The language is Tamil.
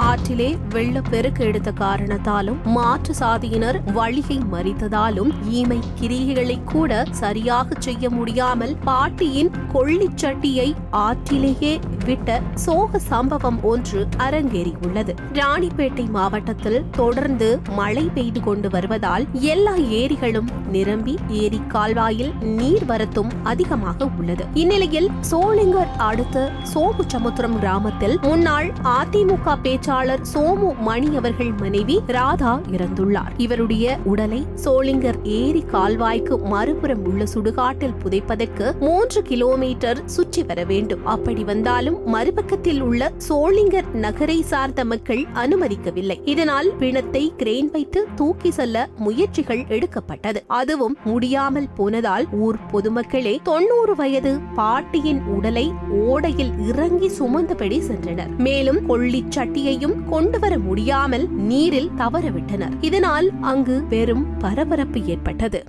ஆற்றிலே வெள்ளப்பெருக்கு எடுத்த காரணத்தாலும் மாற்று சாதியினர் வழியை மறித்ததாலும் ஈமை கிரிகைகளை கூட சரியாக செய்ய முடியாமல் பாட்டியின் கொள்ளிச்சட்டியை ஆற்றிலேயே விட்ட சோக சம்பவம் ஒன்று அரங்கேறியுள்ளது ராணிப்பேட்டை மாவட்டத்தில் தொடர்ந்து மழை பெய்து கொண்டு வருவதால் எல்லா ஏரிகளும் நிரம்பி ஏரி கால்வாயில் நீர்வரத்தும் அதிகமாக உள்ளது. இந்நிலையில் சோளிங்கர் அடுத்த சோமுச்சமுத்திரம் கிராமத்தில் முன்னாள் அதிமுக பேச்சாளர் சோமு மணி அவர்கள் மனைவி ராதா இறந்துள்ளார். இவருடைய உடலை சோளிங்கர் ஏரி கால்வாய்க்கு மறுபுறம் உள்ள சுடுகாட்டில் புதைப்பதற்கு மூன்று கிலோமீட்டர் சுற்றி வர வேண்டும். அப்படி வந்தாலும் மறுபக்கத்தில் உள்ள சோளிங்கர் நகரை சார்ந்த மக்கள் அனுமதிக்கவில்லை. இதனால் பிணத்தை கிரேன் வைத்து தூக்கி செல்ல முயற்சிகள் எடுக்கப்பட்டது. அதுவும் முடியாமல் போனதால் ஊர் பொதுமக்களே தொண்ணூறு வயது பாட்டியின் உடலை ஓடையில் இறங்கி சுமந்தபடி சென்றனர். மேலும் கொள்ளிச் சட்டியையும் கொண்டு வர முடியாமல் நீரில் தவறவிட்டனர். இதனால் அங்கு பெரும் பரபரப்பு ஏற்பட்டது.